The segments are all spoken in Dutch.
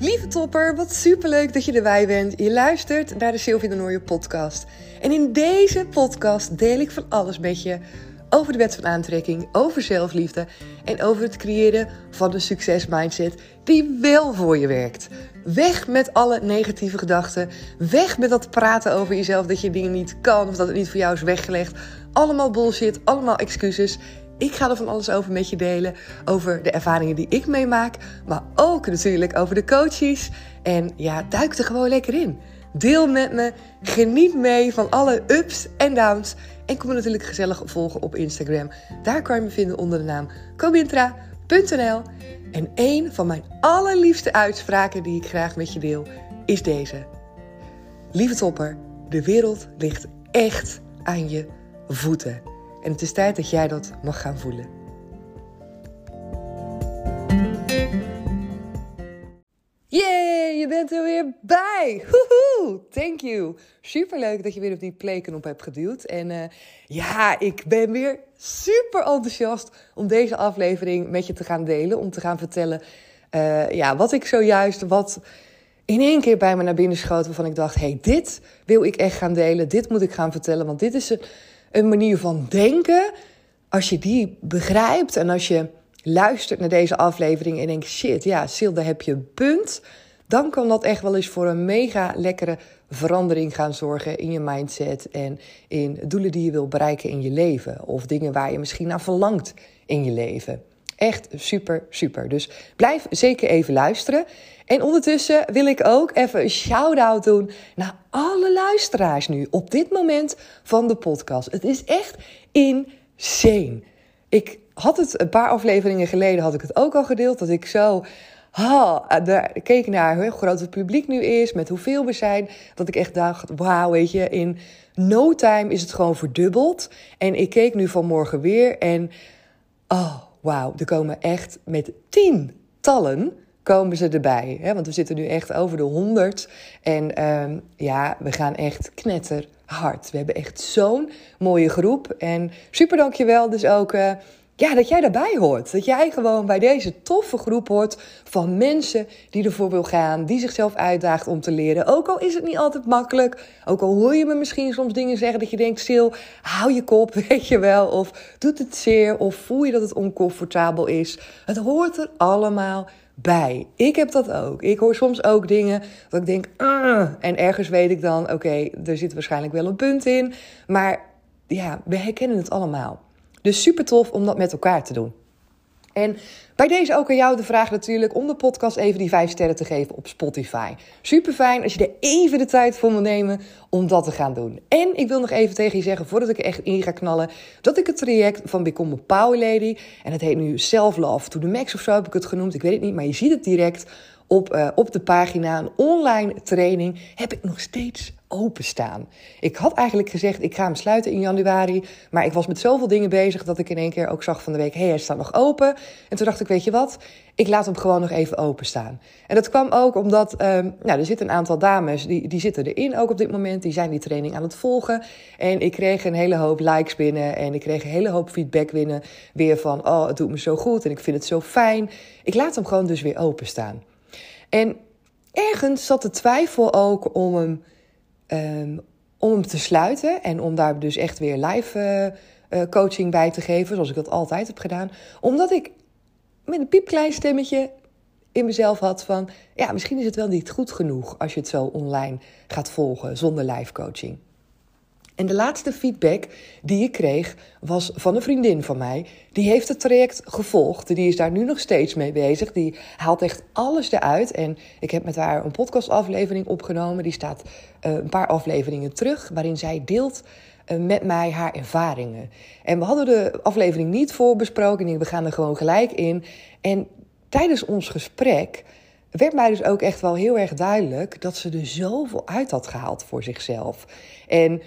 Lieve topper, wat superleuk dat je erbij bent. Je luistert naar de Sylvie de Nooie podcast. En in deze podcast deel ik van alles met je over de wet van aantrekking, over zelfliefde en over het creëren van een succesmindset die wel voor je werkt. Weg met alle negatieve gedachten. Weg met dat praten over jezelf dat je dingen niet kan of dat het niet voor jou is weggelegd. Allemaal bullshit, allemaal excuses. Ik ga er van alles over met je delen. Over de ervaringen die ik meemaak. Maar ook natuurlijk over de coaches. En ja, duik er gewoon lekker in. Deel met me. Geniet mee van alle ups en downs. En kom me natuurlijk gezellig volgen op Instagram. Daar kan je me vinden onder de naam cobintra.nl. En een van mijn allerliefste uitspraken die ik graag met je deel is deze. Lieve topper, de wereld ligt echt aan je voeten. En het is tijd dat jij dat mag gaan voelen. Yay, je bent er weer bij. Woehoe, thank you. Superleuk dat je weer op die playknop hebt geduwd. En uh, ja, ik ben weer super enthousiast om deze aflevering met je te gaan delen. Om te gaan vertellen uh, ja, wat ik zojuist, wat in één keer bij me naar binnen schoot. Waarvan ik dacht, hey, dit wil ik echt gaan delen. Dit moet ik gaan vertellen, want dit is een een manier van denken. Als je die begrijpt en als je luistert naar deze aflevering en denkt: shit, ja, Sil, daar heb je een punt. Dan kan dat echt wel eens voor een mega lekkere verandering gaan zorgen in je mindset en in doelen die je wil bereiken in je leven. Of dingen waar je misschien naar verlangt in je leven. Echt super, super. Dus blijf zeker even luisteren. En ondertussen wil ik ook even een shout-out doen naar alle luisteraars nu op dit moment van de podcast. Het is echt insane. Ik had het een paar afleveringen geleden had ik het ook al gedeeld dat ik zo daar keek naar hoe groot het publiek nu is, met hoeveel we zijn, dat ik echt dacht, wauw, weet je, in no time is het gewoon verdubbeld. En ik keek nu vanmorgen weer en oh, wauw, er komen echt met tientallen komen ze erbij. Hè? Want we zitten nu echt over de 100. En um, ja, we gaan echt knetterhard. We hebben echt zo'n mooie groep. En super dankjewel dus ook... Uh, ja, dat jij daarbij hoort. Dat jij gewoon bij deze toffe groep hoort van mensen die ervoor wil gaan, die zichzelf uitdaagt om te leren. Ook al is het niet altijd makkelijk, ook al hoor je me misschien soms dingen zeggen dat je denkt, Sil, hou je kop, weet je wel, of doet het zeer, of voel je dat het oncomfortabel is. Het hoort er allemaal bij. Ik heb dat ook. Ik hoor soms ook dingen dat ik denk, ah, en ergens weet ik dan, oké, er zit waarschijnlijk wel een punt in, maar ja, we herkennen het allemaal. Dus super tof om dat met elkaar te doen. En bij deze ook aan jou de vraag natuurlijk om de podcast even die 5 sterren te geven op Spotify. Super fijn als je er even de tijd voor wil nemen om dat te gaan doen. En ik wil nog even tegen je zeggen, voordat ik er echt in ga knallen, dat ik het traject van Become Power Lady, en het heet nu Self Love to the Max of zo heb ik het genoemd, ik weet het niet, maar je ziet het direct op, uh, op de pagina, een online training, heb ik nog steeds openstaan. Ik had eigenlijk gezegd, ik ga hem sluiten in januari. Maar ik was met zoveel dingen bezig dat ik in één keer ook zag van de week... hé, hey, hij staat nog open. En toen dacht ik, weet je wat, ik laat hem gewoon nog even openstaan. En dat kwam ook omdat, um, nou, er zitten een aantal dames... Die, die zitten erin ook op dit moment, die zijn die training aan het volgen. En ik kreeg een hele hoop likes binnen... en ik kreeg een hele hoop feedback binnen... weer van, oh, het doet me zo goed en ik vind het zo fijn. Ik laat hem gewoon dus weer openstaan. En ergens zat de twijfel ook om hem um, om hem te sluiten en om daar dus echt weer live uh, coaching bij te geven, zoals ik dat altijd heb gedaan. Omdat ik met een piepklein stemmetje in mezelf had van, ja, misschien is het wel niet goed genoeg als je het zo online gaat volgen zonder live coaching. En de laatste feedback die ik kreeg was van een vriendin van mij. Die heeft het traject gevolgd. Die is daar nu nog steeds mee bezig. Die haalt echt alles eruit. En ik heb met haar een podcastaflevering opgenomen. Die staat uh, een paar afleveringen terug. Waarin zij deelt uh, met mij haar ervaringen. En we hadden de aflevering niet voorbesproken. En we gaan er gewoon gelijk in. En tijdens ons gesprek werd mij dus ook echt wel heel erg duidelijk dat ze er zoveel uit had gehaald voor zichzelf. En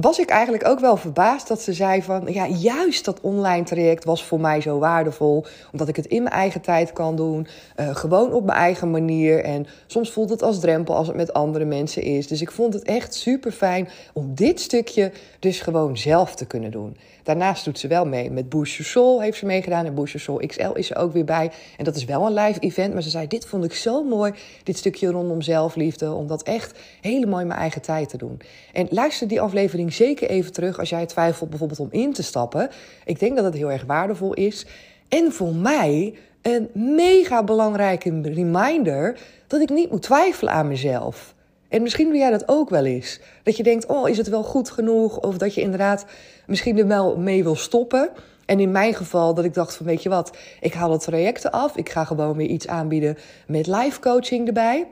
was ik eigenlijk ook wel verbaasd dat ze zei van... ja, juist dat online traject was voor mij zo waardevol... omdat ik het in mijn eigen tijd kan doen, uh, gewoon op mijn eigen manier... en soms voelt het als drempel als het met andere mensen is. Dus ik vond het echt super fijn om dit stukje dus gewoon zelf te kunnen doen. Daarnaast doet ze wel mee met Your Soul, heeft ze meegedaan. En Your Soul XL is er ook weer bij. En dat is wel een live event. Maar ze zei, dit vond ik zo mooi, dit stukje rondom zelfliefde. Om dat echt helemaal in mijn eigen tijd te doen. En luister die aflevering zeker even terug als jij twijfelt bijvoorbeeld om in te stappen. Ik denk dat het heel erg waardevol is. En voor mij een mega belangrijke reminder dat ik niet moet twijfelen aan mezelf. En misschien doe jij dat ook wel eens. Dat je denkt, oh, is het wel goed genoeg? Of dat je inderdaad misschien er wel mee wil stoppen. En in mijn geval dat ik dacht van, weet je wat, ik haal het trajecten af. Ik ga gewoon weer iets aanbieden met live coaching erbij.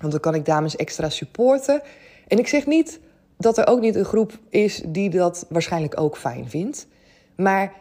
Want dan kan ik dames extra supporten. En ik zeg niet dat er ook niet een groep is die dat waarschijnlijk ook fijn vindt. Maar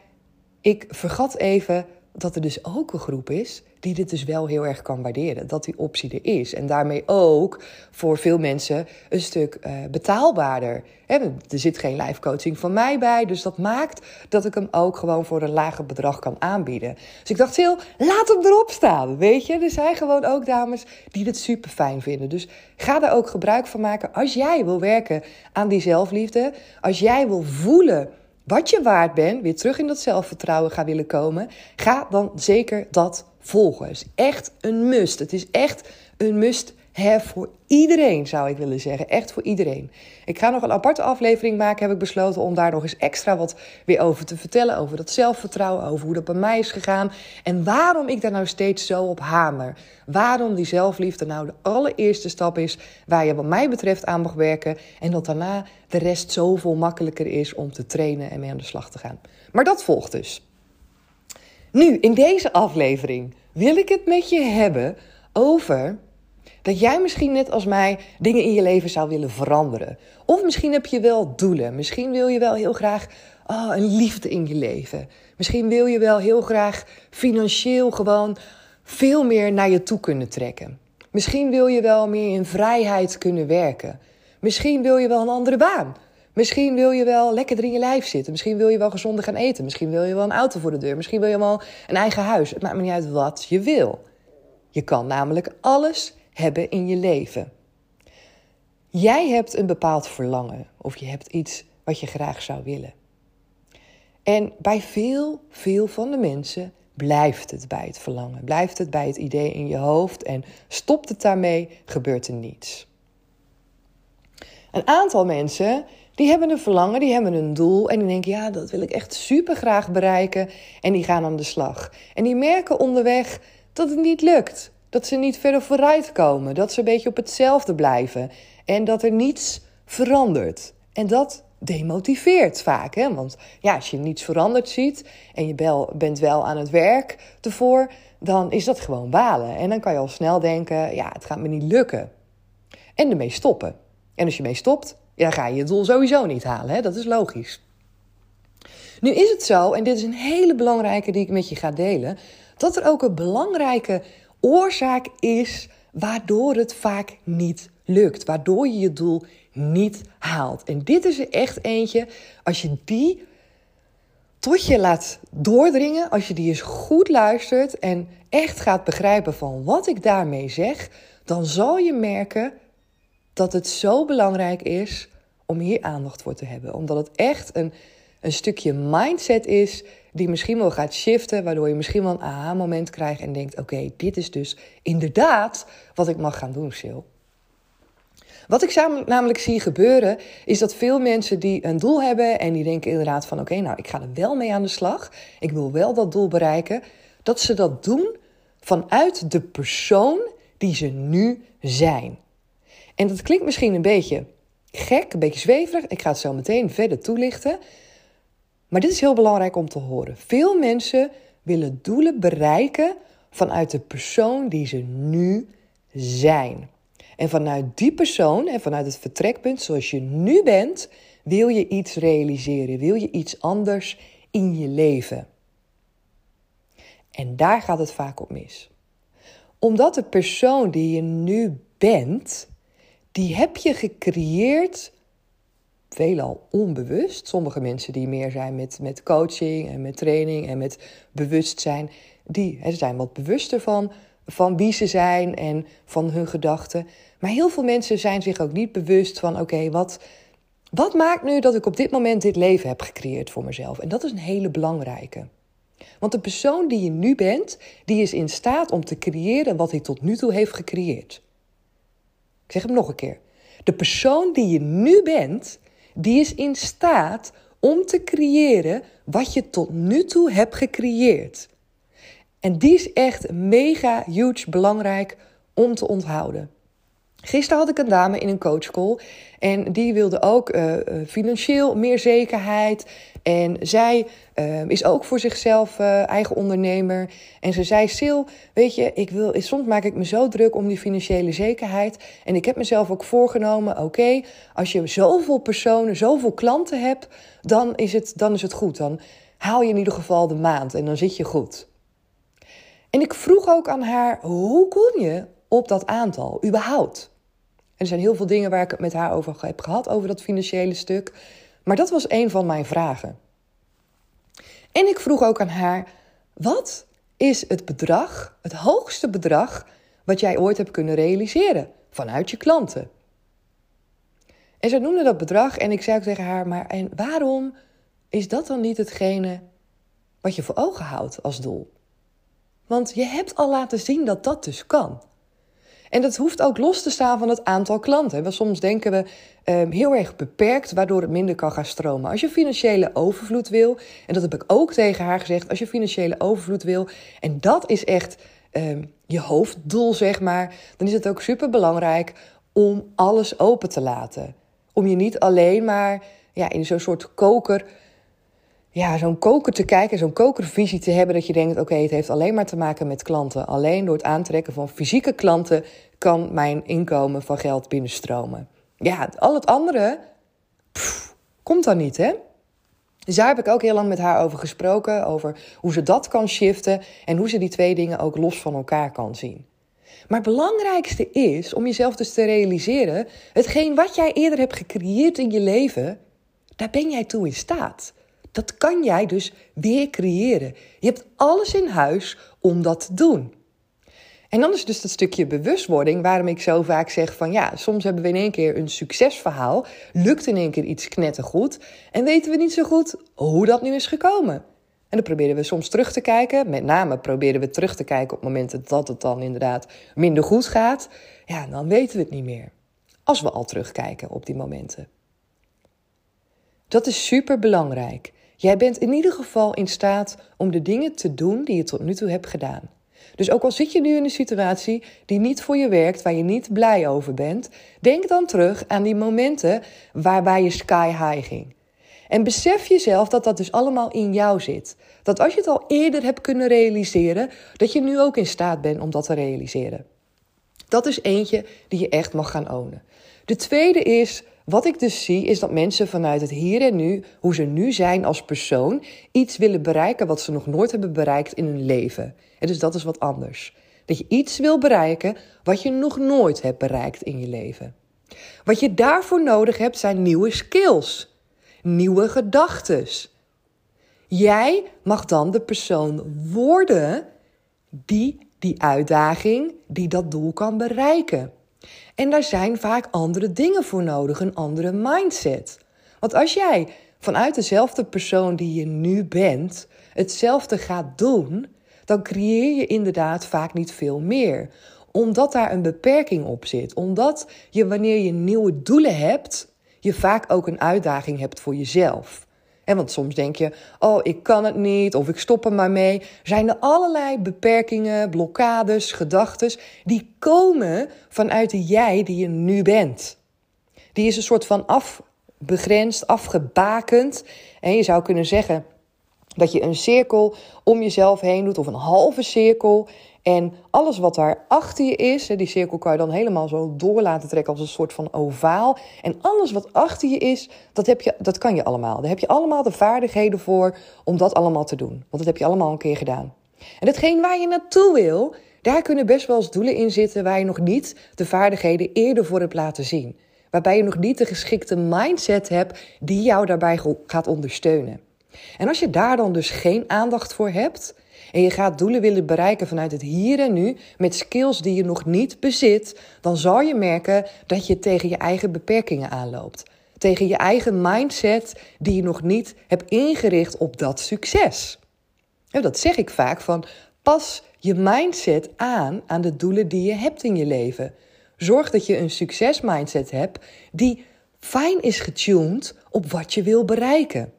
ik vergat even dat er dus ook een groep is die dit dus wel heel erg kan waarderen. Dat die optie er is. En daarmee ook voor veel mensen een stuk uh, betaalbaarder. er zit geen live coaching van mij bij. Dus dat maakt dat ik hem ook gewoon voor een lager bedrag kan aanbieden. Dus ik dacht heel, laat hem erop staan. Weet je, er zijn gewoon ook dames die dit super fijn vinden. Dus ga daar ook gebruik van maken als jij wil werken aan die zelfliefde. Als jij wil voelen wat je waard bent, weer terug in dat zelfvertrouwen gaan willen komen, ga dan zeker dat volgen. Het is echt een must. Het is echt een must have voor iedereen, zou ik willen zeggen. Echt voor iedereen. Ik ga nog een aparte aflevering maken, heb ik besloten om daar nog eens extra wat weer over te vertellen. Over dat zelfvertrouwen, over hoe dat bij mij is gegaan. En waarom ik daar nou steeds zo op hamer. Waarom die zelfliefde nou de allereerste stap is waar je wat mij betreft aan mag werken. En dat daarna de rest zoveel makkelijker is om te trainen en mee aan de slag te gaan. Maar dat volgt dus. Nu, in deze aflevering wil ik het met je hebben over dat jij misschien net als mij dingen in je leven zou willen veranderen. Of misschien heb je wel doelen. Misschien wil je wel heel graag oh, een liefde in je leven. Misschien wil je wel heel graag financieel gewoon veel meer naar je toe kunnen trekken. Misschien wil je wel meer in vrijheid kunnen werken. Misschien wil je wel een andere baan. Misschien wil je wel lekker in je lijf zitten. Misschien wil je wel gezonder gaan eten. Misschien wil je wel een auto voor de deur. Misschien wil je wel een eigen huis. Het maakt me niet uit wat je wil. Je kan namelijk alles hebben in je leven. Jij hebt een bepaald verlangen of je hebt iets wat je graag zou willen. En bij veel, veel van de mensen blijft het bij het verlangen, blijft het bij het idee in je hoofd en stopt het daarmee, gebeurt er niets. Een aantal mensen die hebben een verlangen, die hebben een doel en die denken ja, dat wil ik echt super graag bereiken en die gaan aan de slag. En die merken onderweg dat het niet lukt. Dat ze niet verder vooruit komen. Dat ze een beetje op hetzelfde blijven. En dat er niets verandert. En dat demotiveert vaak. Hè? Want ja, als je niets veranderd ziet en je bent wel aan het werk ervoor, dan is dat gewoon balen. En dan kan je al snel denken, ja, het gaat me niet lukken. En ermee stoppen. En als je mee stopt, dan ga je je doel sowieso niet halen. Hè? Dat is logisch. Nu is het zo, en dit is een hele belangrijke die ik met je ga delen, dat er ook een belangrijke oorzaak is waardoor het vaak niet lukt, waardoor je je doel niet haalt. En dit is er echt eentje, als je die tot je laat doordringen, als je die eens goed luistert en echt gaat begrijpen van wat ik daarmee zeg, dan zal je merken dat het zo belangrijk is om hier aandacht voor te hebben. Omdat het echt een, een stukje mindset is die misschien wel gaat shiften, waardoor je misschien wel een aha-moment krijgt en denkt: oké, dit is dus inderdaad wat ik mag gaan doen, Sil. Wat ik namelijk zie gebeuren, is dat veel mensen die een doel hebben en die denken inderdaad van oké, nou ik ga er wel mee aan de slag, ik wil wel dat doel bereiken, dat ze dat doen vanuit de persoon die ze nu zijn. En dat klinkt misschien een beetje gek, een beetje zweverig, ik ga het zo meteen verder toelichten. Maar dit is heel belangrijk om te horen. Veel mensen willen doelen bereiken vanuit de persoon die ze nu zijn. En vanuit die persoon en vanuit het vertrekpunt zoals je nu bent, wil je iets realiseren, wil je iets anders in je leven. En daar gaat het vaak op mis. Omdat de persoon die je nu bent, die heb je gecreëerd veelal onbewust. Sommige mensen die meer zijn met, met coaching en met training en met bewustzijn, die hè, zijn wat bewuster van, van wie ze zijn en van hun gedachten. Maar heel veel mensen zijn zich ook niet bewust van: oké, wat, Wat maakt nu dat ik op dit moment dit leven heb gecreëerd voor mezelf? En dat is een hele belangrijke. Want de persoon die je nu bent, die is in staat om te creëren wat hij tot nu toe heeft gecreëerd. Ik zeg hem nog een keer. De persoon die je nu bent, die is in staat om te creëren wat je tot nu toe hebt gecreëerd. En die is echt mega huge belangrijk om te onthouden. Gisteren had ik een dame in een coachcall en die wilde ook uh, financieel meer zekerheid. En zij uh, is ook voor zichzelf uh, eigen ondernemer. En ze zei: Sil, weet je, ik wil, soms maak ik me zo druk om die financiële zekerheid. En ik heb mezelf ook voorgenomen: oké, als je zoveel personen, zoveel klanten hebt, dan is, het, dan is het goed. Dan haal je in ieder geval de maand en dan zit je goed. En ik vroeg ook aan haar: hoe kom je op dat aantal überhaupt? er zijn heel veel dingen waar ik het met haar over heb gehad, over dat financiële stuk. Maar dat was een van mijn vragen. En ik vroeg ook aan haar: wat is het bedrag, het hoogste bedrag, wat jij ooit hebt kunnen realiseren vanuit je klanten? En ze noemde dat bedrag en ik zei ook tegen haar: maar en waarom is dat dan niet hetgene wat je voor ogen houdt als doel? Want je hebt al laten zien dat dat dus kan. En dat hoeft ook los te staan van het aantal klanten. Want soms denken we um, heel erg beperkt, waardoor het minder kan gaan stromen. Als je financiële overvloed wil, en dat heb ik ook tegen haar gezegd, als je financiële overvloed wil, en dat is echt um, je hoofddoel, zeg maar, dan is het ook super belangrijk om alles open te laten. Om je niet alleen maar ja, in zo'n soort koker ja, zo'n koker te kijken, zo'n kokervisie te hebben, dat je denkt: oké, het heeft alleen maar te maken met klanten. Alleen door het aantrekken van fysieke klanten kan mijn inkomen van geld binnenstromen. Ja, al het andere komt dan niet, hè? Dus daar heb ik ook heel lang met haar over gesproken, over hoe ze dat kan shiften en hoe ze die twee dingen ook los van elkaar kan zien. Maar het belangrijkste is om jezelf dus te realiseren: hetgeen wat jij eerder hebt gecreëerd in je leven, daar ben jij toe in staat. Dat kan jij dus weer creëren. Je hebt alles in huis om dat te doen. En dan is dus dat stukje bewustwording waarom ik zo vaak zeg van ja, soms hebben we in één keer een succesverhaal, lukt in één keer iets knettergoed en weten we niet zo goed hoe dat nu is gekomen. En dan proberen we soms terug te kijken, met name proberen we terug te kijken op momenten dat het dan inderdaad minder goed gaat. Ja, dan weten we het niet meer. Als we al terugkijken op die momenten. Dat is super belangrijk. Jij bent in ieder geval in staat om de dingen te doen die je tot nu toe hebt gedaan. Dus ook al zit je nu in een situatie die niet voor je werkt, waar je niet blij over bent, denk dan terug aan die momenten waarbij je sky high ging. En besef jezelf dat dat dus allemaal in jou zit. Dat als je het al eerder hebt kunnen realiseren, dat je nu ook in staat bent om dat te realiseren. Dat is eentje die je echt mag gaan ownen. De tweede is wat ik dus zie is dat mensen vanuit het hier en nu, hoe ze nu zijn als persoon, iets willen bereiken wat ze nog nooit hebben bereikt in hun leven. En dus dat is wat anders. Dat je iets wil bereiken wat je nog nooit hebt bereikt in je leven. Wat je daarvoor nodig hebt zijn nieuwe skills, nieuwe gedachten. Jij mag dan de persoon worden die die uitdaging, die dat doel kan bereiken. En daar zijn vaak andere dingen voor nodig, een andere mindset. Want als jij vanuit dezelfde persoon die je nu bent, hetzelfde gaat doen, dan creëer je inderdaad vaak niet veel meer. Omdat daar een beperking op zit. Omdat je wanneer je nieuwe doelen hebt, je vaak ook een uitdaging hebt voor jezelf. En want soms denk je, oh, ik kan het niet of ik stop er maar mee. Zijn er allerlei beperkingen, blokkades, gedachten die komen vanuit de jij die je nu bent. Die is een soort van afbegrensd, afgebakend. En je zou kunnen zeggen dat je een cirkel om jezelf heen doet of een halve cirkel. En alles wat daar achter je is, die cirkel kan je dan helemaal zo door laten trekken als een soort van ovaal. En alles wat achter je is, dat, heb je, dat kan je allemaal. Daar heb je allemaal de vaardigheden voor om dat allemaal te doen. Want dat heb je allemaal een keer gedaan. En hetgeen waar je naartoe wil, daar kunnen best wel eens doelen in zitten waar je nog niet de vaardigheden eerder voor hebt laten zien. Waarbij je nog niet de geschikte mindset hebt die jou daarbij gaat ondersteunen. En als je daar dan dus geen aandacht voor hebt, en je gaat doelen willen bereiken vanuit het hier en nu met skills die je nog niet bezit, dan zal je merken dat je tegen je eigen beperkingen aanloopt. tegen je eigen mindset die je nog niet hebt ingericht op dat succes. Dat zeg ik vaak van pas je mindset aan aan de doelen die je hebt in je leven. Zorg dat je een succesmindset hebt die fijn is getuned op wat je wil bereiken.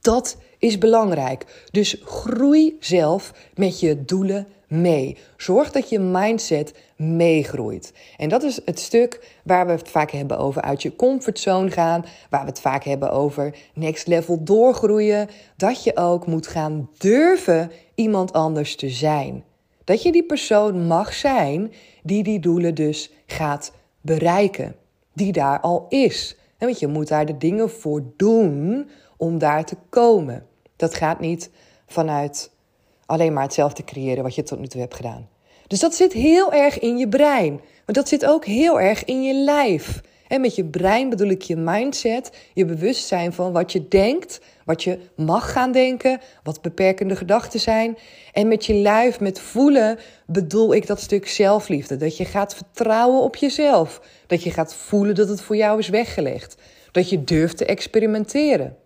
Dat is belangrijk. Dus groei zelf met je doelen mee. Zorg dat je mindset meegroeit. En dat is het stuk waar we het vaak hebben over uit je comfortzone gaan, waar we het vaak hebben over next level doorgroeien, dat je ook moet gaan durven iemand anders te zijn. Dat je die persoon mag zijn die die doelen dus gaat bereiken, die daar al is. En want je moet daar de dingen voor doen om daar te komen. Dat gaat niet vanuit alleen maar hetzelfde creëren wat je tot nu toe hebt gedaan. Dus dat zit heel erg in je brein. Maar dat zit ook heel erg in je lijf. En met je brein bedoel ik je mindset, je bewustzijn van wat je denkt, wat je mag gaan denken, wat beperkende gedachten zijn. En met je lijf, met voelen, bedoel ik dat stuk zelfliefde. Dat je gaat vertrouwen op jezelf. Dat je gaat voelen dat het voor jou is weggelegd. Dat je durft te experimenteren.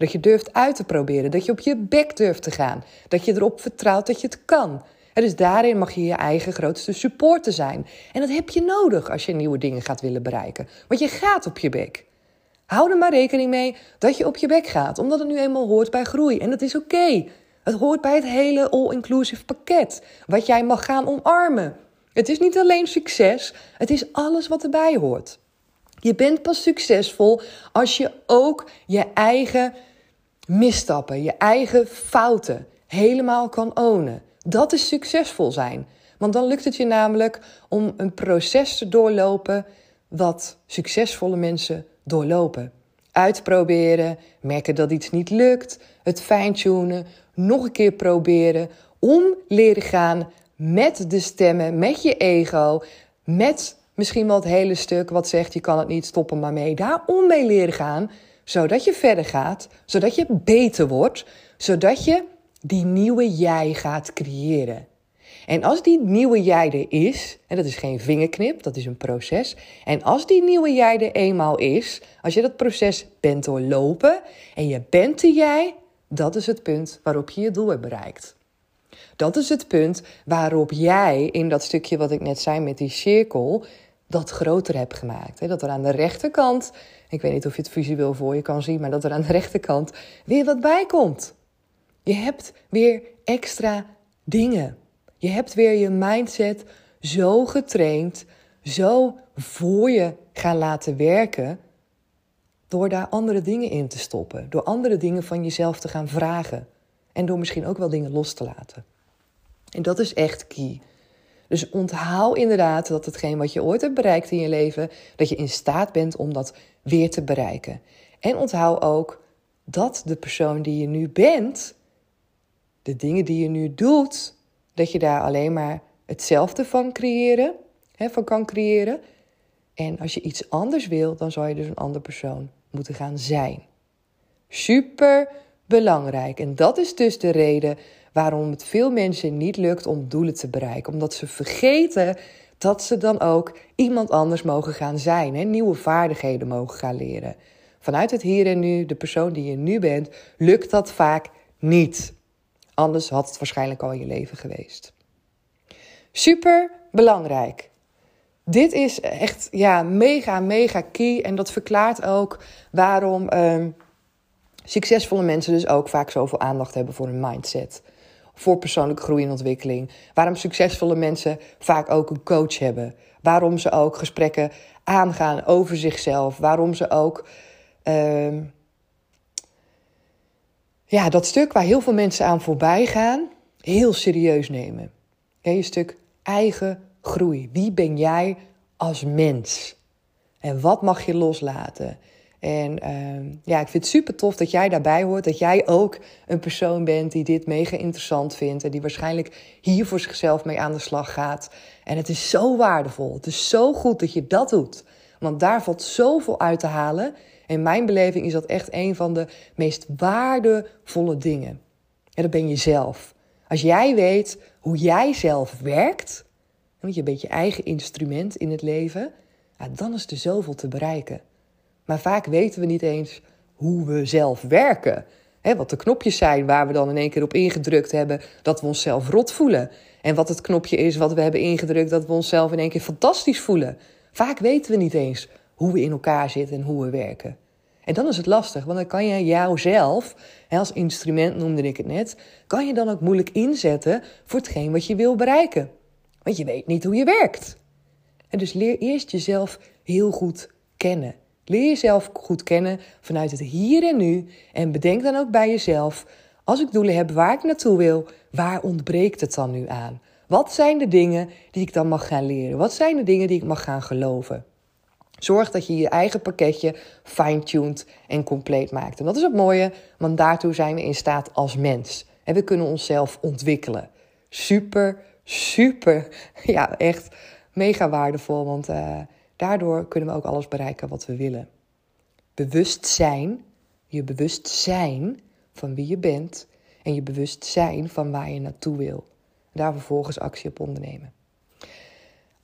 Dat je durft uit te proberen. Dat je op je bek durft te gaan. Dat je erop vertrouwt dat je het kan. En dus daarin mag je je eigen grootste supporter zijn. En dat heb je nodig als je nieuwe dingen gaat willen bereiken. Want je gaat op je bek. Hou er maar rekening mee dat je op je bek gaat, omdat het nu eenmaal hoort bij groei. En dat is oké. Het hoort bij het hele all-inclusive pakket, wat jij mag gaan omarmen. Het is niet alleen succes, het is alles wat erbij hoort. Je bent pas succesvol als je ook je eigen misstappen, je eigen fouten helemaal kan ownen. Dat is succesvol zijn. Want dan lukt het je namelijk om een proces te doorlopen wat succesvolle mensen doorlopen. Uitproberen, merken dat iets niet lukt, het fine-tunen, nog een keer proberen, om leren gaan met de stemmen, met je ego, met misschien wel het hele stuk wat zegt je kan het niet stoppen maar mee. Daarom mee leren gaan, zodat je verder gaat, zodat je beter wordt, zodat je die nieuwe jij gaat creëren. En als die nieuwe jij er is, en dat is geen vingerknip, dat is een proces. En als die nieuwe jij er eenmaal is, als je dat proces bent doorlopen en je bent de jij, dat is het punt waarop je je doel hebt bereikt. Dat is het punt waarop jij in dat stukje wat ik net zei met die cirkel dat groter hebt gemaakt. Dat er aan de rechterkant, ik weet niet of je het visueel voor je kan zien, maar dat er aan de rechterkant weer wat bij komt. Je hebt weer extra dingen. Je hebt weer je mindset zo getraind, zo voor je gaan laten werken, door daar andere dingen in te stoppen, door andere dingen van jezelf te gaan vragen en door misschien ook wel dingen los te laten. En dat is echt key. Dus onthoud inderdaad dat hetgeen wat je ooit hebt bereikt in je leven, dat je in staat bent om dat weer te bereiken. En onthoud ook dat de persoon die je nu bent, de dingen die je nu doet, dat je daar alleen maar hetzelfde van creëren, hè, van kan creëren. En als je iets anders wil, dan zou je dus een andere persoon moeten gaan zijn. Super belangrijk. En dat is dus de reden waarom het veel mensen niet lukt om doelen te bereiken. Omdat ze vergeten dat ze dan ook iemand anders mogen gaan zijn. Hè? Nieuwe vaardigheden mogen gaan leren. Vanuit het hier en nu, de persoon die je nu bent, lukt dat vaak niet. Anders had het waarschijnlijk al je leven geweest. Super belangrijk. Dit is echt ja, mega, mega key. En dat verklaart ook waarom ehm, succesvolle mensen dus ook vaak zoveel aandacht hebben voor hun mindset. Voor persoonlijke groei en ontwikkeling. Waarom succesvolle mensen vaak ook een coach hebben. Waarom ze ook gesprekken aangaan over zichzelf. Waarom ze ook ehm, ja, dat stuk waar heel veel mensen aan voorbij gaan, heel serieus nemen. je stuk eigen groei. Wie ben jij als mens? En wat mag je loslaten? En uh, ja, ik vind het super tof dat jij daarbij hoort. Dat jij ook een persoon bent die dit mega interessant vindt. En die waarschijnlijk hier voor zichzelf mee aan de slag gaat. En het is zo waardevol. Het is zo goed dat je dat doet. Want daar valt zoveel uit te halen. In mijn beleving is dat echt een van de meest waardevolle dingen. En dat ben je zelf. Als jij weet hoe jij zelf werkt, want je bent je eigen instrument in het leven, dan is er zoveel te bereiken. Maar vaak weten we niet eens hoe we zelf werken. Wat de knopjes zijn waar we dan in één keer op ingedrukt hebben dat we onszelf rot voelen. En wat het knopje is wat we hebben ingedrukt dat we onszelf in één keer fantastisch voelen. Vaak weten we niet eens hoe we in elkaar zitten en hoe we werken. En dan is het lastig, want dan kan je jouzelf, als instrument noemde ik het net, kan je dan ook moeilijk inzetten voor hetgeen wat je wil bereiken. Want je weet niet hoe je werkt. En dus leer eerst jezelf heel goed kennen. Leer jezelf goed kennen vanuit het hier en nu. En bedenk dan ook bij jezelf: als ik doelen heb waar ik naartoe wil, waar ontbreekt het dan nu aan? Wat zijn de dingen die ik dan mag gaan leren? Wat zijn de dingen die ik mag gaan geloven? Zorg dat je je eigen pakketje fine-tuned en compleet maakt. En dat is het mooie, want daartoe zijn we in staat als mens. En we kunnen onszelf ontwikkelen. Super, super, ja, echt mega waardevol. Want uh, daardoor kunnen we ook alles bereiken wat we willen. Bewustzijn, je bewustzijn van wie je bent en je bewustzijn van waar je naartoe wil. Daar vervolgens actie op ondernemen.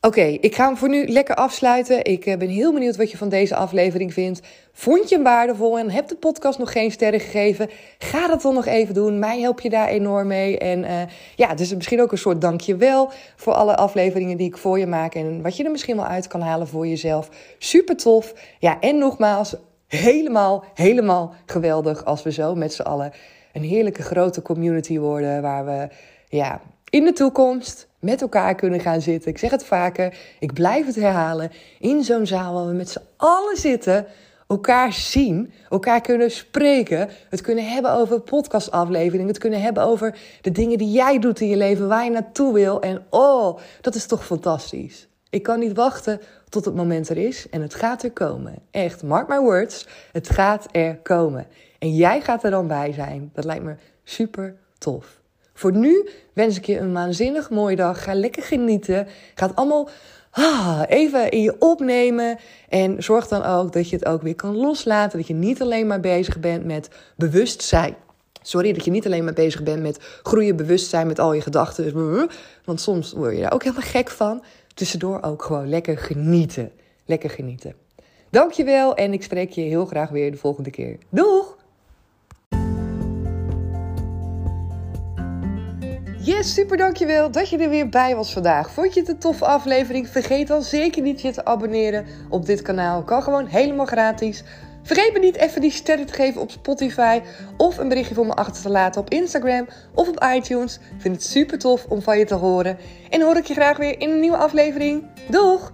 Oké, ik ga hem voor nu lekker afsluiten. Ik eh, ben heel benieuwd wat je van deze aflevering vindt. Vond je hem waardevol en heb de podcast nog geen sterren gegeven? Ga dat dan nog even doen. Mij help je daar enorm mee. En uh, ja, dus misschien ook een soort dankjewel voor alle afleveringen die ik voor je maak. En wat je er misschien wel uit kan halen voor jezelf. Super tof. Ja, en nogmaals, helemaal, helemaal geweldig als we zo met z'n allen een heerlijke grote community worden. Waar we ja, in de toekomst met elkaar kunnen gaan zitten. Ik zeg het vaker, ik blijf het herhalen. In zo'n zaal waar we met z'n allen zitten, elkaar zien, elkaar kunnen spreken, het kunnen hebben over podcastafleveringen, het kunnen hebben over de dingen die jij doet in je leven, waar je naartoe wil. En oh, dat is toch fantastisch. Ik kan niet wachten tot het moment er is en het gaat er komen. Echt, mark my words, het gaat er komen. En jij gaat er dan bij zijn. Dat lijkt me super tof. Voor nu wens ik je een waanzinnig mooie dag. Ga lekker genieten. Ga het allemaal ah, even in je opnemen. En zorg dan ook dat je het ook weer kan loslaten. Dat je niet alleen maar bezig bent met bewustzijn. Sorry, dat je niet alleen maar bezig bent met groeien bewustzijn met al je gedachten. Want soms word je daar ook helemaal gek van. Tussendoor ook gewoon lekker genieten. Lekker genieten. Dankjewel en ik spreek je heel graag weer de volgende keer. Doeg! Yes, super dankjewel dat je er weer bij was vandaag. Vond je het een toffe aflevering? Vergeet dan zeker niet je te abonneren op dit kanaal. Kan gewoon helemaal gratis. Vergeet me niet even die sterren te geven op Spotify of een berichtje voor me achter te laten op Instagram of op iTunes. Ik vind het super tof om van je te horen. En hoor ik je graag weer in een nieuwe aflevering. Doeg!